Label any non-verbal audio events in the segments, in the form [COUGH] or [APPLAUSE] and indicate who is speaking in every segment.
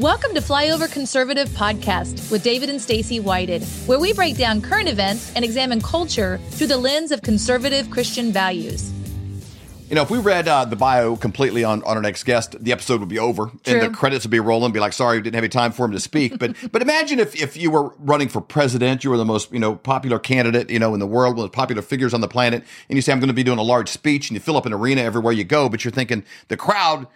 Speaker 1: Welcome to Flyover Conservative Podcast with David and Stacy Whited, where we break down current events and examine culture through the lens of conservative Christian values.
Speaker 2: You know, if we read uh, the bio completely on, on our next guest, the episode would be over
Speaker 1: True.
Speaker 2: and the credits would be rolling. Be like, sorry, we didn't have any time for him to speak. But [LAUGHS] but imagine if if you were running for president, you were the most you know popular candidate you know in the world, one of the popular figures on the planet, and you say, I'm going to be doing a large speech, and you fill up an arena everywhere you go, but you're thinking the crowd,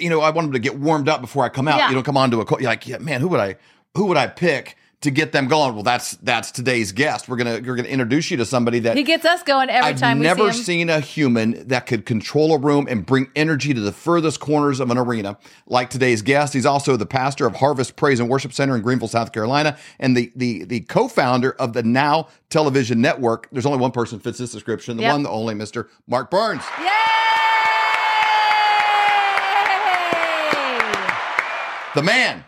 Speaker 2: you know, I want them to get warmed up before I come out.
Speaker 1: Yeah.
Speaker 2: You don't come on to a, co- you're like, yeah, man, who would I who would I pick? To get them going, well, that's that's today's guest. We're gonna we're gonna introduce you to somebody that
Speaker 1: He gets us going every
Speaker 2: I've
Speaker 1: time we
Speaker 2: never
Speaker 1: see him.
Speaker 2: seen a human that could control a room and bring energy to the furthest corners of an arena like today's guest. He's also the pastor of Harvest Praise and Worship Center in Greenville, South Carolina, and the the the co-founder of the Now Television Network. There's only one person fits this description, the
Speaker 1: Yep.
Speaker 2: one, the only, Mr. Mark Burns.
Speaker 1: Yay!
Speaker 2: The man.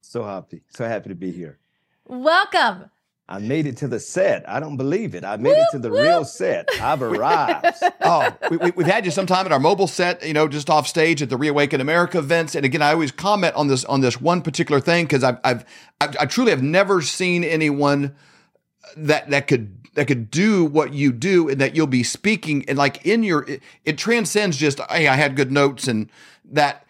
Speaker 3: So happy, so happy to be here.
Speaker 1: Welcome.
Speaker 3: I made it to the set. I don't believe it. I made it to the real set. I've arrived. [LAUGHS]
Speaker 2: Oh, we, we, we've had you sometime at our mobile set, you know, just off stage at the Reawaken America events. And again, I always comment on this on this one particular thing because I've, I've, I've I truly have never seen anyone that that could that could do what you do and that you'll be speaking and like in your it, it transcends just hey I had good notes and that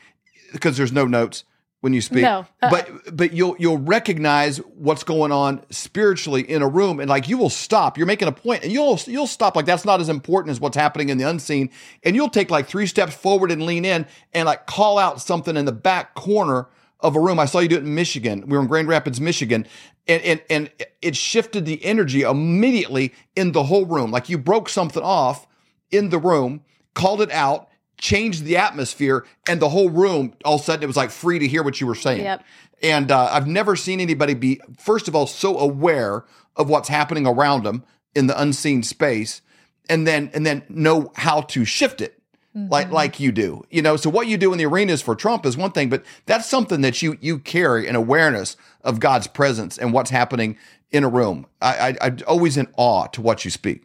Speaker 2: because there's no notes when you speak
Speaker 1: No. Uh-uh.
Speaker 2: but but you'll you'll recognize what's going on spiritually in a room and like you will stop you're making a point and you'll you'll stop like that's not as important as what's happening in the unseen and you'll take like three steps forward and lean in and like call out something in the back corner of a room. I saw you do it in Michigan. We were in Grand Rapids, Michigan, and and and it shifted the energy immediately in the whole room. Like you broke something off in the room, called it out, changed the atmosphere, and the whole room all of a sudden it was like free to hear what you were saying.
Speaker 1: Yep.
Speaker 2: And uh, I've never seen anybody be first of all so aware of what's happening around them in the unseen space, and then and then know how to shift it like like you do. You know, so what you do in the arenas for Trump is one thing, but that's something that you you carry an awareness of God's presence and what's happening in a room. I, I I'm always in awe to what you speak.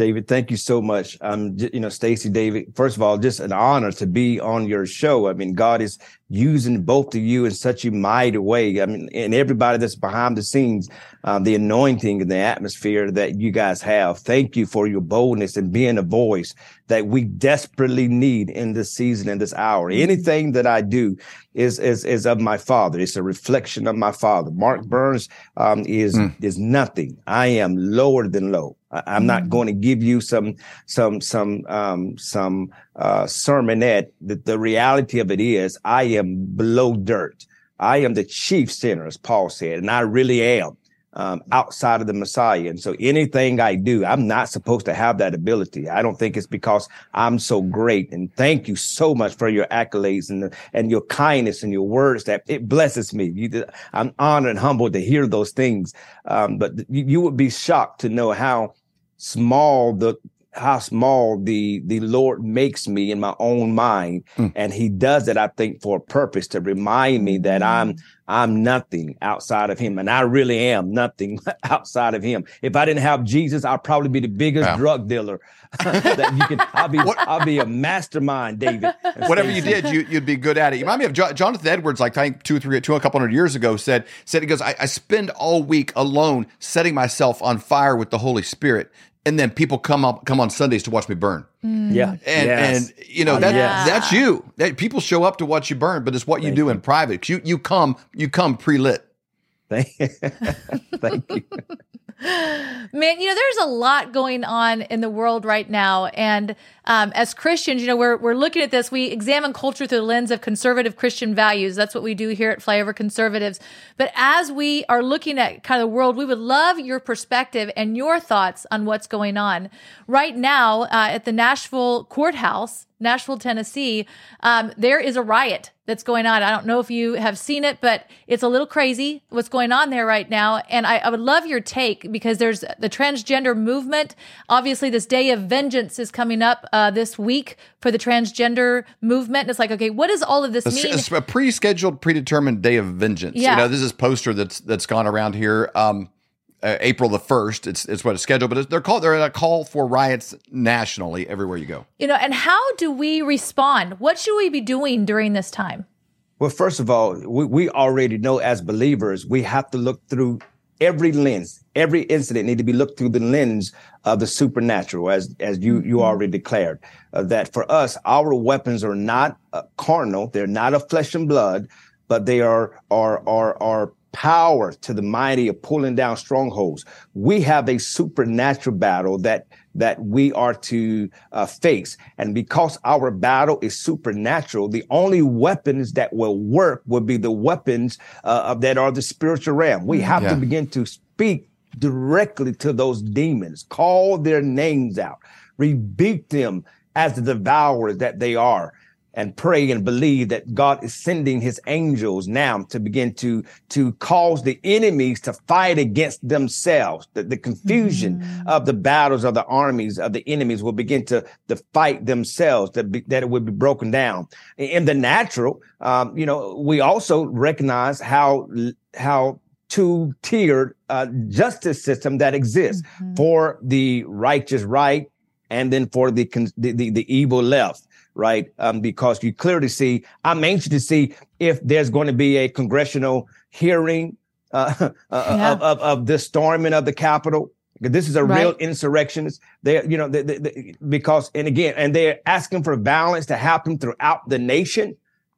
Speaker 3: David, thank you so much. Um, you know, Stacy, David. First of all, just an honor to be on your show. I mean, God is using both of you in such a mighty way. I mean, and everybody that's behind the scenes, um, the anointing and the atmosphere that you guys have. Thank you for your boldness and being a voice that we desperately need in this season and this hour. Anything that I do is is is of my Father. It's a reflection of my Father. Mark Burns um, is is nothing. I am lower than low. I'm not going to give you some some some um, some uh, sermonette. The, the reality of it is, I am below dirt. I am the chief sinner, as Paul said, and I really am um, outside of the Messiah. And so anything I do, I'm not supposed to have that ability. I don't think it's because I'm so great. And thank you so much for your accolades and the, and your kindness and your words that it blesses me. You, I'm honored and humbled to hear those things. Um, but you, you would be shocked to know how small the how small the the Lord makes me in my own mind, hmm. and He does it, I think, for a purpose to remind me that I'm hmm. I'm nothing outside of Him, and I really am nothing [LAUGHS] outside of Him. If I didn't have Jesus, I'd probably be the biggest
Speaker 2: Wow.
Speaker 3: drug dealer [LAUGHS] that you can. I'll be
Speaker 2: What-
Speaker 3: I'll be a mastermind, David. [LAUGHS]
Speaker 2: Whatever you did, you, you'd be good at it. You remind me of jo- Jonathan Edwards, like I think two or three, two a couple hundred years ago, said said he goes, I, I spend all week alone setting myself on fire with the Holy Spirit, and then people come up come on Sundays to watch me burn. Mm.
Speaker 3: Yeah,
Speaker 2: and
Speaker 3: yes.
Speaker 2: and you know
Speaker 3: Oh,
Speaker 2: that
Speaker 3: yes.
Speaker 2: that's you. That people show up to watch you burn, but it's what you
Speaker 3: Thank
Speaker 2: do
Speaker 3: you.
Speaker 2: in private. You you come you come pre lit.
Speaker 3: Thank, [LAUGHS] you. thank you. [GASPS]
Speaker 1: Man, you know, there's a lot going on in the world right now. And um, as Christians, you know, we're, we're looking at this. We examine culture through the lens of conservative Christian values. That's what we do here at Flyover Conservatives. But as we are looking at kind of the world, we would love your perspective and your thoughts on what's going on. Right now, uh, at the Nashville courthouse, Nashville, Tennessee, um, there is a riot that's going on. I don't know if you have seen it, but it's a little crazy what's going on there right now. And I, I would love your take because there's the transgender movement. Obviously, this day of vengeance is coming up uh, this week for the transgender movement. And it's like, okay, what does all of this
Speaker 2: It's,
Speaker 1: mean?
Speaker 2: it's a pre-scheduled, predetermined day of vengeance.
Speaker 1: Yeah.
Speaker 2: You know, this is poster that's that's gone around here. Um, uh, April the first. It's it's what it's scheduled, but it's, they're called. They're a call for riots nationally everywhere you go.
Speaker 1: you know, and how do we respond? What should we be doing during this time?
Speaker 3: Well, first of all, we, we already know as believers, we have to look through every lens, every incident need to be looked through the lens of the supernatural, as as you you mm-hmm. already declared. Uh, that for us, our weapons are not uh, carnal; they're not of flesh and blood, but they are are are are power to the mighty of pulling down strongholds. We have a supernatural battle that that we are to uh, face. And because our battle is supernatural, the only weapons that will work will be the weapons uh, that are the spiritual realm. We have yeah. to begin to speak directly to those demons, call their names out, rebuke them as the devourers that they are and pray and believe that God is sending his angels now to begin to, to cause the enemies to fight against themselves. The, the confusion mm-hmm. of the battles of the armies of the enemies will begin to, to fight themselves, that, be, that it would be broken down. In the natural, um, you know, we also recognize how, how two tiered uh, justice system that exists mm-hmm. for the righteous right and then for the, the, the, the evil left right? Um, because you clearly see, I'm anxious to see if there's going to be a congressional hearing uh, [LAUGHS] uh, uh, yeah. of, of, of the storming of the Capitol. This is a right. real insurrectionist. They, you know, they, they, they, because, and again, and they're asking for violence to happen throughout the nation.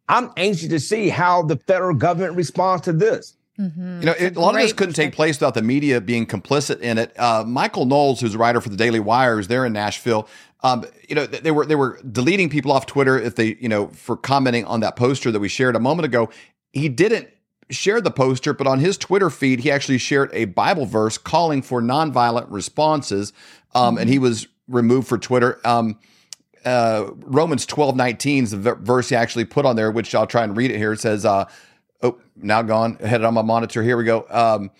Speaker 3: I'm anxious to see how the federal government responds to this.
Speaker 2: Mm-hmm. You know, it, a lot of this couldn't take place without the media being complicit in it. Uh, Michael Knowles, who's a writer for the Daily Wire, is there in Nashville. Um, you know, they were they were deleting people off Twitter if they, you know, for commenting on that poster that we shared a moment ago. He didn't share the poster, but on his Twitter feed, he actually shared a Bible verse calling for nonviolent responses, um, mm-hmm. and he was removed for Twitter. Um, uh, Romans twelve nineteen is the verse he actually put on there, which I'll try and read it here. It says, uh, "Oh, now gone. Headed on my monitor. Here we go." Um,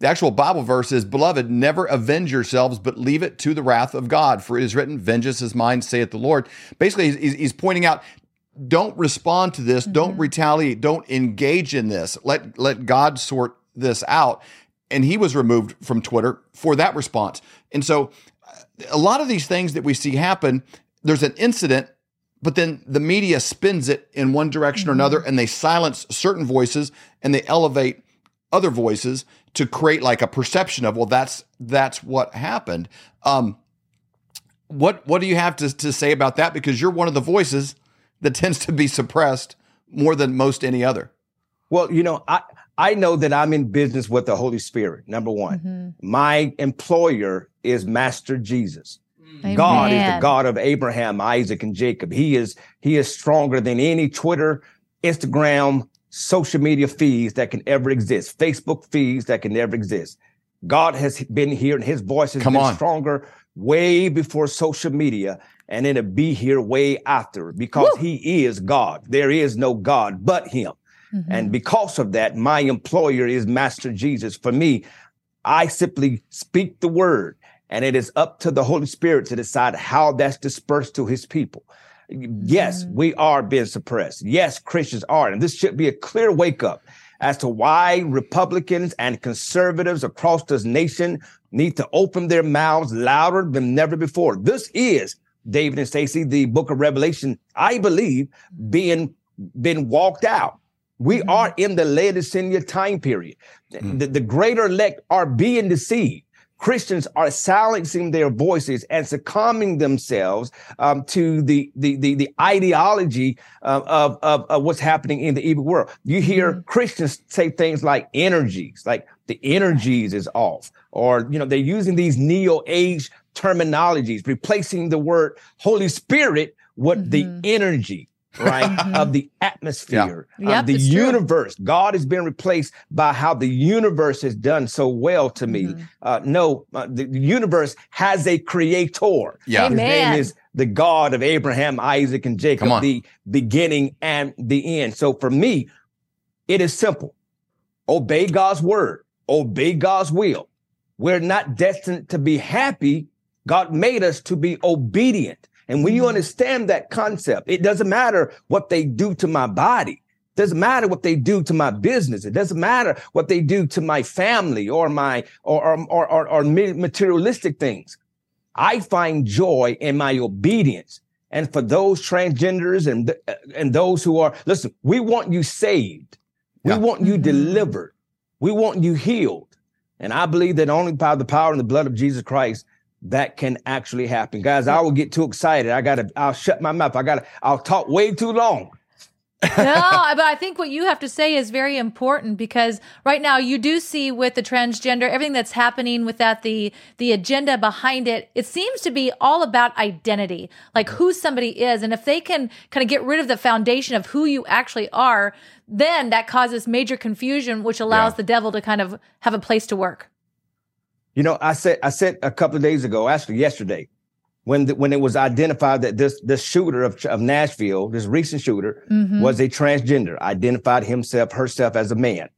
Speaker 2: the actual Bible verse is, Beloved, never avenge yourselves, but leave it to the wrath of God. For it is written, Vengeance is mine, saith the Lord. Basically, he's, he's pointing out, don't respond to this, mm-hmm. don't retaliate, don't engage in this. Let, let God sort this out. And he was removed from Twitter for that response. And so, a lot of these things that we see happen, there's an incident but then the media spins it in one direction mm-hmm. or another and they silence certain voices and they elevate other voices to create like a perception of well that's that's what happened um what what do you have to, to say about that because you're one of the voices that [LAUGHS] tends to be suppressed more than most any other
Speaker 3: well you know i i know that i'm in business with the holy spirit number one mm-hmm. my employer is master jesus Amen. God is the God of Abraham, Isaac, and Jacob. He is he is stronger than any Twitter, Instagram, social media feeds that can ever exist, Facebook feeds that can never exist. God has been here and his voice has Come been on. stronger way before social media and it'll be here way after because Woo! he is God. There is no God but him. Mm-hmm. And because of that, my employer is Master Jesus. For me, I simply speak the word and it is up to the Holy Spirit to decide how that's dispersed to his people. Yes, mm-hmm. we are being suppressed. Yes, Christians are. And this should be a clear wake up as to why Republicans and conservatives across this nation need to open their mouths louder than never before. This is David and Stacy, the book of Revelation, I believe, being been walked out. We mm-hmm. are in the Laodicea time period. Mm-hmm. The, the greater elect are being deceived. Christians are silencing their voices and succumbing themselves um, to the, the, the, the ideology uh, of, of, of, what's happening in the evil world. You hear mm-hmm. Christians say things like energies, like the energies is off, or, you know, they're using these neo age terminologies, replacing the word Holy Spirit with mm-hmm. the energy right mm-hmm. of the atmosphere yeah. of the universe true. god has been replaced by how the universe has done so well to me. Mm-hmm. uh, no uh, the, the, universe has a creator.
Speaker 1: Yeah.
Speaker 3: his name is the god of abraham isaac and jacob the beginning and the end. So for me it is simple. Obey god's word. Obey god's will. We're not destined to be happy. God made us to be obedient and when you understand that concept, it doesn't matter what they do to my body. It doesn't matter what they do to my business. It doesn't matter what they do to my family or my or or or, or materialistic things. I find joy in my obedience. And for those transgenders and and those who are listen, we want you saved. We yeah. want you mm-hmm. delivered. We want you healed. And I believe that only by the power and the blood of Jesus Christ that can actually happen. Guys, I will get too excited. I gotta, I'll shut my mouth. I gotta, I'll talk way too long.
Speaker 1: no, [LAUGHS] but I think what you have to say is very important because right now you do see with the transgender everything that's happening with that the the agenda behind it. It seems to be all about identity, like who somebody is, and if they can kind of get rid of the foundation of who you actually are, then that causes major confusion, which allows yeah. the devil to kind of have a place to work.
Speaker 3: You know, I said I said a couple of days ago, actually yesterday, when the, when it was identified that this this shooter of, of Nashville, this recent shooter, mm-hmm. was a transgender, identified himself herself as a man,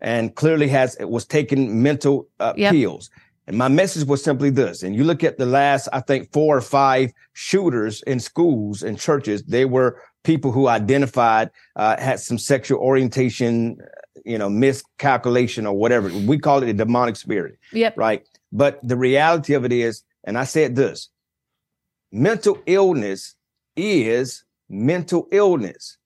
Speaker 3: and clearly has was taking mental uh, yep. pills. And my message was simply this: and you look at the last, I think, four or five shooters in schools and churches, they were people who identified uh, had some sexual orientation you know, miscalculation or whatever. We call it a demonic spirit.
Speaker 1: Yep.
Speaker 3: Right. But the reality of it is, and I said this mental illness is mental illness.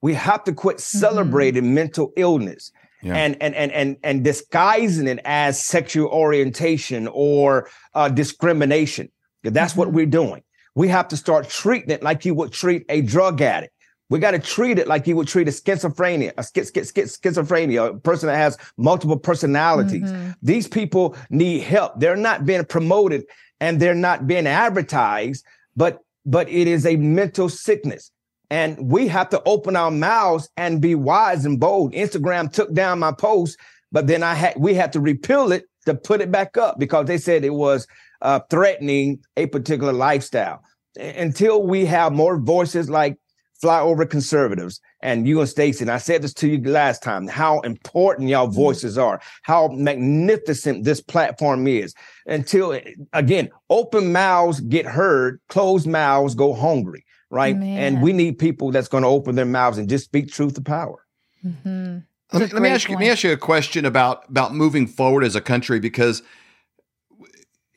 Speaker 3: We have to quit mm-hmm. celebrating mm-hmm. mental illness. Yeah. And, and and and and disguising it as sexual orientation or uh, discrimination. That's mm-hmm. what we're doing. We have to start treating it like you would treat a drug addict. We got to treat it like you would treat a schizophrenia, a schiz- schiz- schizophrenia, a person that has multiple personalities. Mm-hmm. These people need help. They're not being promoted and they're not being advertised, but but it is a mental sickness. And we have to open our mouths and be wise and bold. Instagram took down my post, but then I had we had to repeal it to put it back up because they said it was uh, threatening a particular lifestyle. Until we have more voices like flyover conservatives and you and Stacy, and I said this to you last time, how important y'all mm-hmm. voices are, how magnificent this platform is. Until again, open mouths get heard, closed mouths go hungry, right? Man. And we need people that's going to open their mouths and just speak truth to power.
Speaker 2: Mm-hmm. Let, me, let me ask you. Let me ask you a question about about moving forward as a country because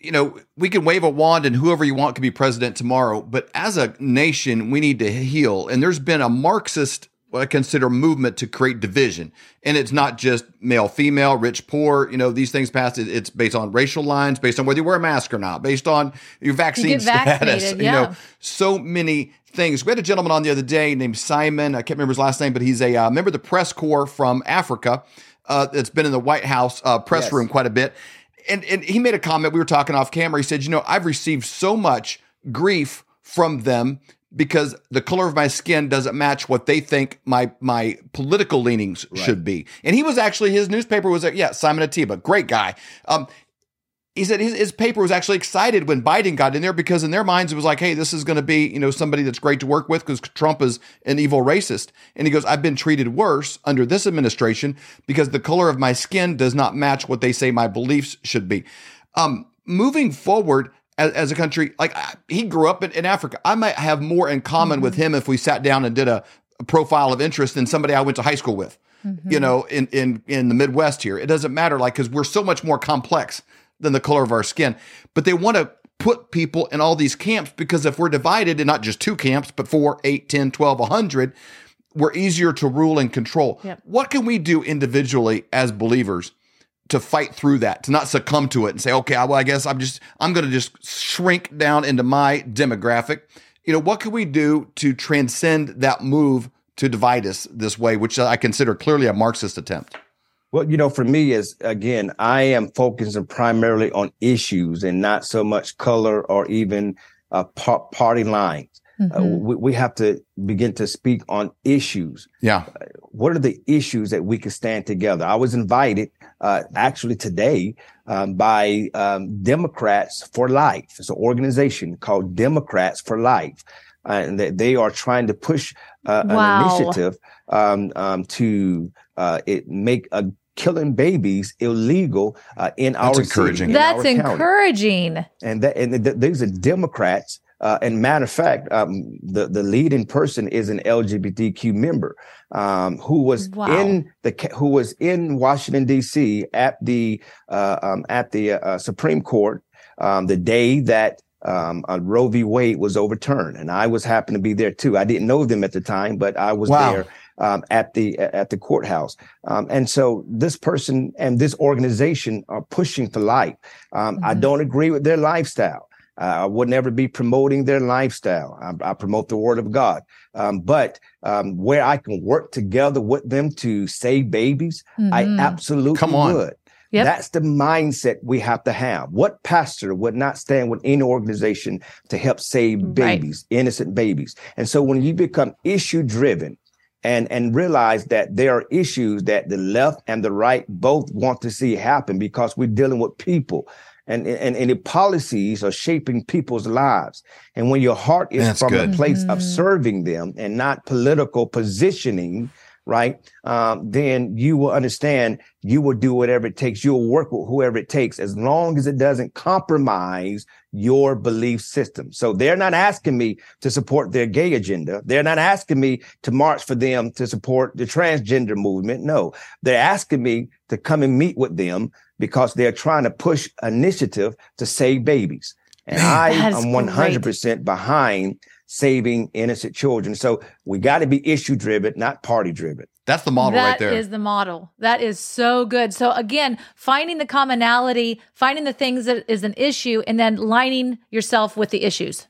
Speaker 2: you know, we can wave a wand and whoever you want can be president tomorrow, but as a nation, we need to heal. And there's been a Marxist, what I consider movement to create division. And it's not just male, female, rich, poor, you know, these things passed. It's based on racial lines, based on whether you wear a mask or not, based on your vaccine you status. Yeah. [LAUGHS] You know, so many things. We had a gentleman on the other day named Simon. I can't remember his last name, but he's a uh, member of the press corps from Africa. Uh, that's been in the White House uh, press yes. room quite a bit and and he made a comment. We were talking off camera. He said, "You know, I've received so much grief from them because the color of my skin doesn't match what they think my my political leanings right. should be." And he was actually his newspaper was like, "Yeah, Simon Ateba, great guy." Um, he said his, his paper was actually excited when Biden got in there because in their minds it was like, hey, this is going to be you know somebody that's great to work with because Trump is an evil racist. And he goes, I've been treated worse under this administration because the color of my skin does not match what they say my beliefs should be. Um, moving forward as, as, a country, like he grew up in, in, Africa, I might have more in common mm-hmm. with him if we sat down and did a, a profile of interest than somebody I went to high school with. Mm-hmm. You know, in in in the Midwest here, it doesn't matter, like because we're so much more complex than the color of our skin. But they want to put people in all these camps because if we're divided in not just two camps, but four, eight, 10, 12, 100, we're easier to rule and control. Yep. What can we do individually as believers to fight through that, to not succumb to it and say, okay, well, I guess I'm just, I'm going to just shrink down into my demographic. You know, what can we do to transcend that move to divide us this way, which I consider clearly a Marxist attempt?
Speaker 3: Well, you know, for me is again, I am focusing primarily on issues and not so much color or even uh, par- party lines. Uh, mm-hmm. Uh, we, we, have to begin to speak on issues.
Speaker 2: Yeah.
Speaker 3: Uh, what are the issues that we can stand together? I was invited uh, actually today um, by um, Democrats for Life. It's an organization called Democrats for Life. Uh, and they, they are trying to push wow. an initiative um, um to it make a killing babies illegal uh, in
Speaker 2: That's
Speaker 3: our
Speaker 2: encouraging.
Speaker 3: City,
Speaker 1: That's encouraging.
Speaker 3: And that and th- these are Democrats. Uh, and matter of fact, um, the the leading person is an LGBTQ member um, who was wow. in the who was in Washington D.C. at the uh, um, at the uh, Supreme Court um, the day that um, uh, Roe v. Wade was overturned, and I was happened to be there too. I didn't know them at the time, but I was wow. there um, at the at the courthouse. Um, and so this person and this organization are pushing for life. Um, mm-hmm. I don't agree with their lifestyle. Uh, I would never be promoting their lifestyle. I, I promote the word of God. Um, but um, where I can work together with them to save babies, mm-hmm. I absolutely Come on. would. Yep. That's the mindset we have to have. What pastor would not stand with any organization to help save babies, right. innocent babies? And so when you become issue driven, and and realize that there are issues that the left and the right both want to see happen because we're dealing with people and and, and the policies are shaping people's lives and when your heart is That's from good. a place mm-hmm. of serving them and not political positioning right? Um, then you will understand you will do whatever it takes. You'll work with whoever it takes as long as it doesn't compromise your belief system. So they're not asking me to support their gay agenda. They're not asking me to march for them to support the transgender movement. No, they're asking me to come and meet with them because they're trying to push initiative to save babies. And I am 100% great. behind saving innocent children. So we got to be issue driven, not party driven.
Speaker 2: That's the model
Speaker 1: that
Speaker 2: right there.
Speaker 1: That is the model. That is so good. So again, finding the commonality, finding the things that is an issue, and then lining yourself with the issues.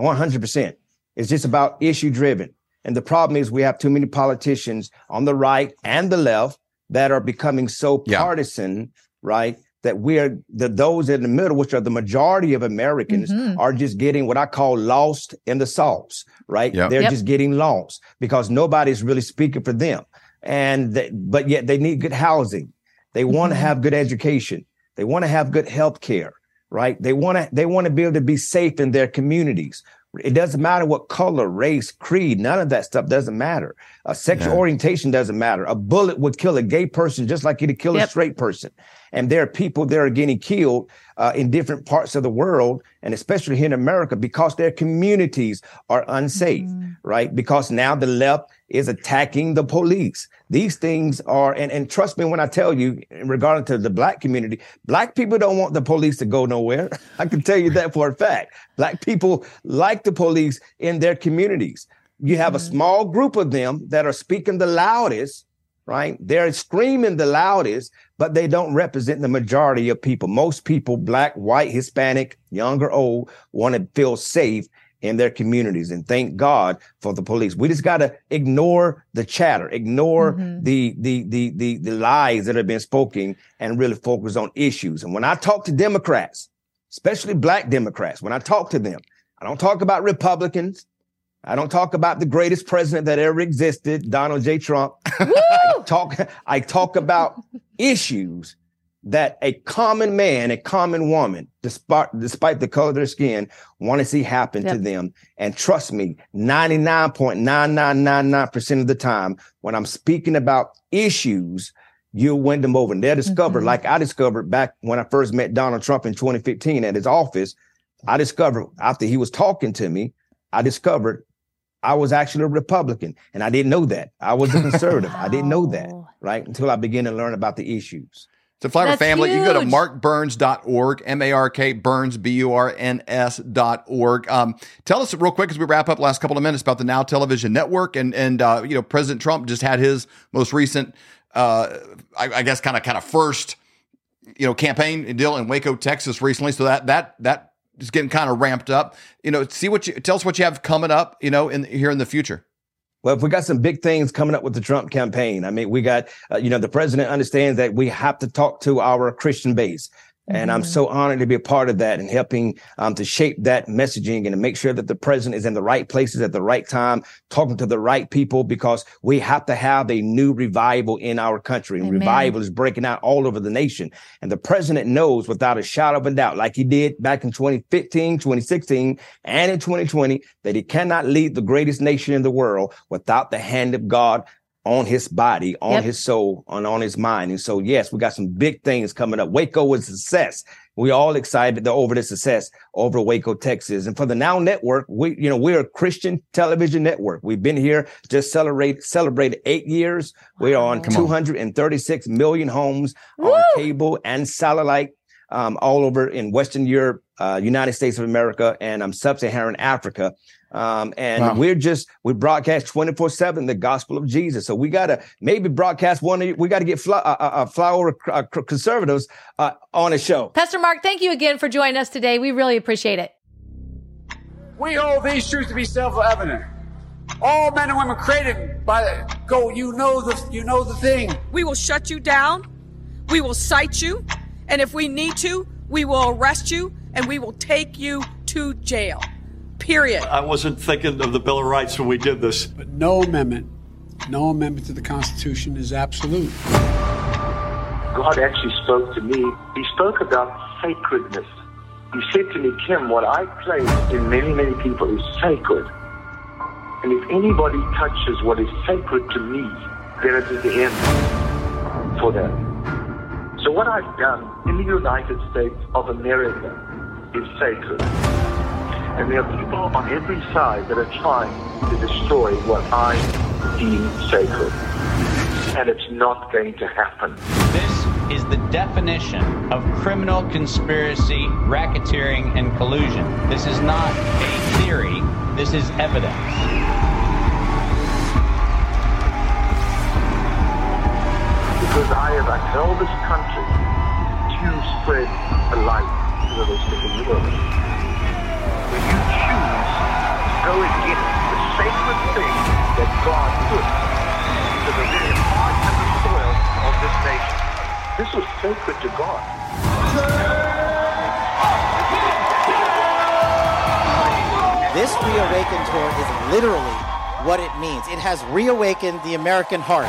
Speaker 3: 100%. It's just about issue driven. And the problem is we have too many politicians on the right and the left that are becoming so partisan, yeah. right? That we're that those in the middle, which are the majority of Americans, mm-hmm. are just getting what I call lost in the sauce, right? Yep. They're yep. just getting lost because nobody's really speaking for them. And they, but yet they need good housing. They want to mm-hmm. have good education. They want to have good health care, right? They want to they want to be able to be safe in their communities. It doesn't matter what color, race, creed, none of that stuff doesn't matter. A sexual yeah. orientation doesn't matter. A bullet would kill a gay person just like it'd kill yep. a straight person. And there are people that are getting killed uh, in different parts of the world, and especially here in America, because their communities are unsafe, mm-hmm. right? Because now the left is attacking the police. These things are, and, and trust me when I tell you, in regard to the black community, black people don't want the police to go nowhere. [LAUGHS] I can tell you that for a fact. Black people like the police in their communities. You have a mm-hmm. small group of them that are speaking the loudest right? They're screaming the loudest, but they don't represent the majority of people. Most people, black, white, Hispanic, young or old, want to feel safe in their communities. And thank God for the police. We just got to ignore the chatter, ignore mm-hmm. the, the, the, the, the lies that have been spoken and really focus on issues. And when I talk to Democrats, especially black Democrats, when I talk to them, I don't talk about Republicans. I don't talk about the greatest president that ever existed, Donald J. Trump. I talk, I talk about [LAUGHS] issues that a common man, a common woman, despite despite the color of their skin, want to see happen yep. to them. And trust me, 99.9999% of the time, when I'm speaking about issues, you'll win them over. And they'll discover, mm-hmm. like I discovered back when I first met Donald Trump in 2015 at his office. I discovered after he was talking to me, I discovered I was actually a Republican and I didn't know that. I was a conservative. wow. I didn't know that, [LAUGHS] right? Until I began to learn about the issues.
Speaker 2: So Flyover Family, huge. you go to markburns.org, M-A-R-K, Burns, B-U-R-N-S dot org. Um, tell us real quick as we wrap up last couple of minutes about the Now Television Network. And, and uh, you know, President Trump just had his most recent, uh, I, I guess, kind of kind of first, you know, campaign deal in Waco, Texas recently. So that that that just getting kind of ramped up. You know, see what you tell us what you have coming up. You know, in here in the future.
Speaker 3: Well, if we got some big things coming up with the Trump campaign, I mean, we got, uh, you know, the president understands that we have to talk to our Christian base. And I'm mm-hmm. so honored to be a part of that and helping um, to shape that messaging and to make sure that the president is in the right places at the right time, talking to the right people, because we have to have a new revival in our country. And Amen. revival is breaking out all over the nation. And the president knows without a shadow of a doubt, like he did back in 2015, 2016, and in 2020, that he cannot lead the greatest nation in the world without the hand of God on his body, on yep. his soul, on, on his mind. And so, yes, we got some big things coming up. Waco was a success. We all excited over the success over Waco, Texas. And for the Now Network, we, you know, we're a Christian television network. We've been here just celebrate celebrated eight years. We're on Come 236 on. million homes Woo! on cable and satellite um, all over in Western Europe, uh, United States of America, and um, Sub-Saharan Africa. Um, and wow. we're just we broadcast 24 7 the gospel of jesus. So we gotta maybe broadcast one we gotta get fly, uh, uh, uh flower uh, conservatives uh, on a show.
Speaker 1: Pastor mark thank you again for joining us today. We really appreciate it.
Speaker 4: We hold these truths to be self-evident. All men and women created by the go you know the you know the thing.
Speaker 5: We will shut you down. We will cite you and if we need to we will arrest you and we will take you to jail period.
Speaker 6: I wasn't thinking of the Bill of Rights when we did this.
Speaker 4: But no amendment, no amendment to the Constitution is absolute.
Speaker 7: God actually spoke to me. He spoke about sacredness. He said to me, Kim, what I place in many, many people is sacred. And if anybody touches what is sacred to me, then it is the end for them. So what I've done in the United States of America is sacred. And there are people on every side that are trying to destroy what I deem sacred. And it's not going to happen.
Speaker 8: This is the definition of criminal conspiracy, racketeering, and collusion. This is not a theory, this is evidence.
Speaker 7: I have upheld this country to spread a light to the rest of the world when you choose to go against the sacred thing that God put to the very heart and the soil of this nation. This was sacred to God.
Speaker 9: This Reawaken tour is literally what it means. It has reawakened the American heart.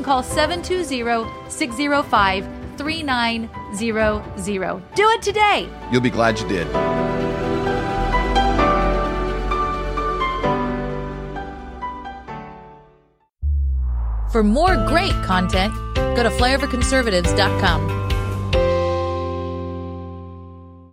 Speaker 1: can call 720 605 3900. Do it today.
Speaker 2: You'll be glad you did.
Speaker 1: For more great content, go to flyoverconservatives.com.